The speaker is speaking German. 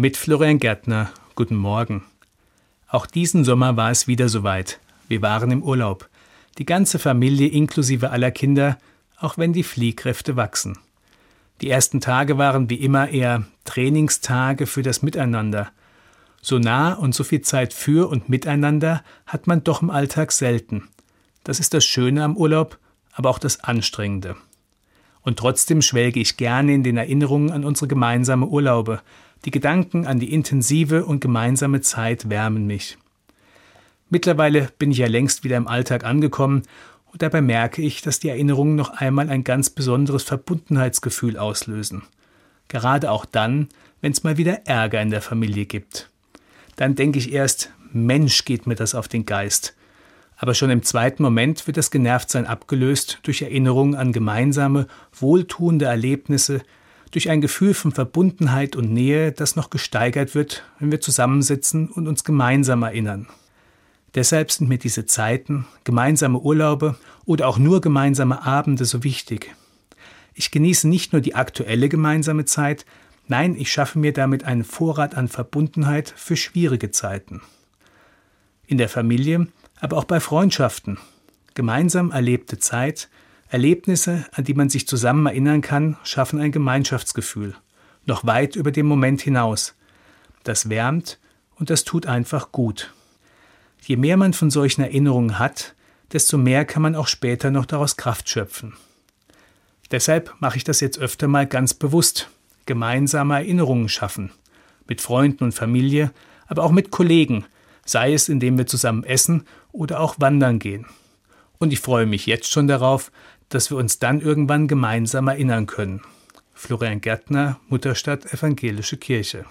Mit Florian Gärtner, guten Morgen. Auch diesen Sommer war es wieder soweit. Wir waren im Urlaub. Die ganze Familie inklusive aller Kinder, auch wenn die Fliehkräfte wachsen. Die ersten Tage waren wie immer eher Trainingstage für das Miteinander. So nah und so viel Zeit für und miteinander hat man doch im Alltag selten. Das ist das Schöne am Urlaub, aber auch das Anstrengende. Und trotzdem schwelge ich gerne in den Erinnerungen an unsere gemeinsame Urlaube, die Gedanken an die intensive und gemeinsame Zeit wärmen mich. Mittlerweile bin ich ja längst wieder im Alltag angekommen und dabei merke ich, dass die Erinnerungen noch einmal ein ganz besonderes Verbundenheitsgefühl auslösen. Gerade auch dann, wenn es mal wieder Ärger in der Familie gibt. Dann denke ich erst, Mensch geht mir das auf den Geist. Aber schon im zweiten Moment wird das Genervtsein abgelöst durch Erinnerungen an gemeinsame, wohltuende Erlebnisse, durch ein Gefühl von Verbundenheit und Nähe, das noch gesteigert wird, wenn wir zusammensitzen und uns gemeinsam erinnern. Deshalb sind mir diese Zeiten, gemeinsame Urlaube oder auch nur gemeinsame Abende so wichtig. Ich genieße nicht nur die aktuelle gemeinsame Zeit, nein, ich schaffe mir damit einen Vorrat an Verbundenheit für schwierige Zeiten. In der Familie, aber auch bei Freundschaften. Gemeinsam erlebte Zeit, Erlebnisse, an die man sich zusammen erinnern kann, schaffen ein Gemeinschaftsgefühl, noch weit über den Moment hinaus. Das wärmt und das tut einfach gut. Je mehr man von solchen Erinnerungen hat, desto mehr kann man auch später noch daraus Kraft schöpfen. Deshalb mache ich das jetzt öfter mal ganz bewusst. Gemeinsame Erinnerungen schaffen. Mit Freunden und Familie, aber auch mit Kollegen, sei es indem wir zusammen essen oder auch wandern gehen. Und ich freue mich jetzt schon darauf, dass wir uns dann irgendwann gemeinsam erinnern können. Florian Gärtner, Mutterstadt Evangelische Kirche.